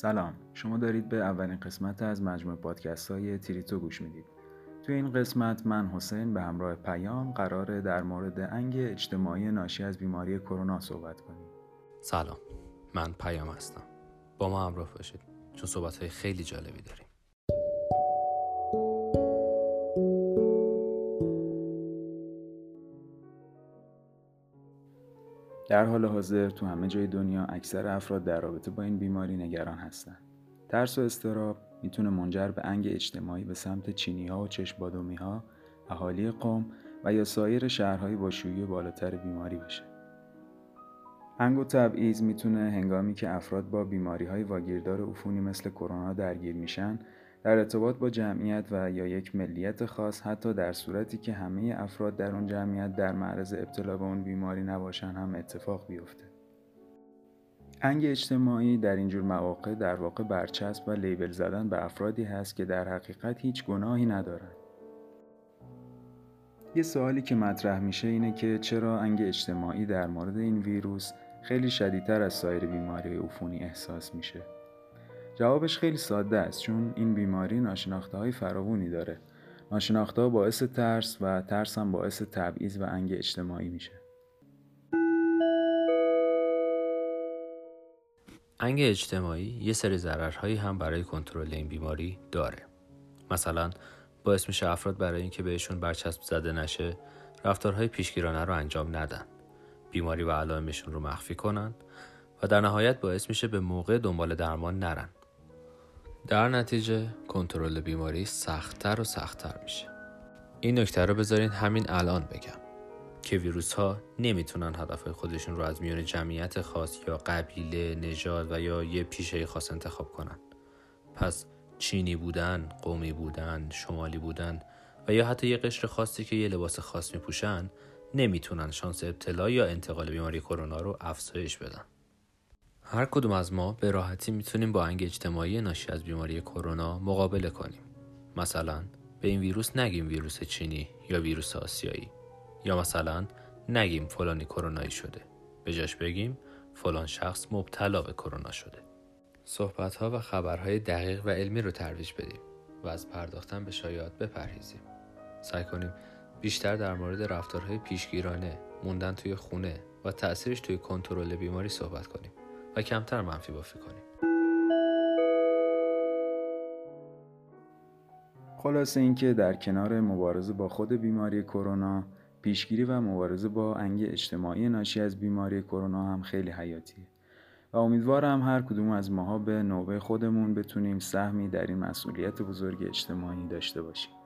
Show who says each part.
Speaker 1: سلام. شما دارید به اولین قسمت از مجموع پادکست های تریتو گوش می‌دید. توی این قسمت من حسین به همراه پیام قراره در مورد انگ اجتماعی ناشی از بیماری کرونا صحبت کنیم.
Speaker 2: سلام. من پیام هستم. با ما همراه باشید. چون صحبت های خیلی جالبی داریم.
Speaker 1: در حال حاضر تو همه جای دنیا اکثر افراد در رابطه با این بیماری نگران هستند. ترس و استراب می‌تونه منجر به انگ اجتماعی به سمت چینی ها و چشم ها، اهالی قوم و یا سایر شهرهای با شیوع بالاتر بیماری بشه. انگ و تبعیض می‌تونه هنگامی که افراد با بیماری های واگیردار عفونی مثل کرونا درگیر میشن در ارتباط با جمعیت و یا یک ملیت خاص حتی در صورتی که همه افراد در اون جمعیت در معرض ابتلا به اون بیماری نباشن هم اتفاق بیفته. انگ اجتماعی در اینجور مواقع در واقع برچسب و لیبل زدن به افرادی هست که در حقیقت هیچ گناهی ندارن. یه سوالی که مطرح میشه اینه که چرا انگ اجتماعی در مورد این ویروس خیلی شدیدتر از سایر بیماری عفونی احساس میشه. جوابش خیلی ساده است چون این بیماری ناشناخته های فراوانی داره. ناشناخته باعث ترس و ترس هم باعث تبعیض و انگ اجتماعی میشه.
Speaker 2: انگ اجتماعی یه سری ضررهایی هم برای کنترل این بیماری داره. مثلا باعث میشه افراد برای اینکه بهشون برچسب زده نشه رفتارهای پیشگیرانه رو انجام ندن. بیماری و علائمشون رو مخفی کنن و در نهایت باعث میشه به موقع دنبال درمان نرن. در نتیجه کنترل بیماری سختتر و سختتر میشه این نکته رو بذارین همین الان بگم که ویروس ها نمی‌تونن هدف خودشون رو از میان جمعیت خاص یا قبیله نژاد و یا یه پیشه خاص انتخاب کنن پس چینی بودن، قومی بودن، شمالی بودن و یا حتی یه قشر خاصی که یه لباس خاص میپوشن نمی‌تونن شانس ابتلا یا انتقال بیماری کرونا رو افزایش بدن. هر کدوم از ما به راحتی می‌تونیم با انگ اجتماعی ناشی از بیماری کرونا مقابله کنیم. مثلا به این ویروس نگیم ویروس چینی یا ویروس آسیایی یا مثلا نگیم فلانی کرونایی شده. به جاش بگیم فلان شخص مبتلا به کرونا شده. صحبت ها و خبرهای دقیق و علمی رو ترویج بدیم و از پرداختن به شایعات بپرهیزیم. سعی کنیم بیشتر در مورد رفتارهای پیشگیرانه، موندن توی خونه و تأثیرش توی کنترل بیماری صحبت کنیم. و کمتر منفی بافی کنیم.
Speaker 1: خلاصه اینکه در کنار مبارزه با خود بیماری کرونا پیشگیری و مبارزه با انگ اجتماعی ناشی از بیماری کرونا هم خیلی حیاتیه. و امیدوارم هر کدوم از ماها به نوبه خودمون بتونیم سهمی در این مسئولیت بزرگ اجتماعی داشته باشیم.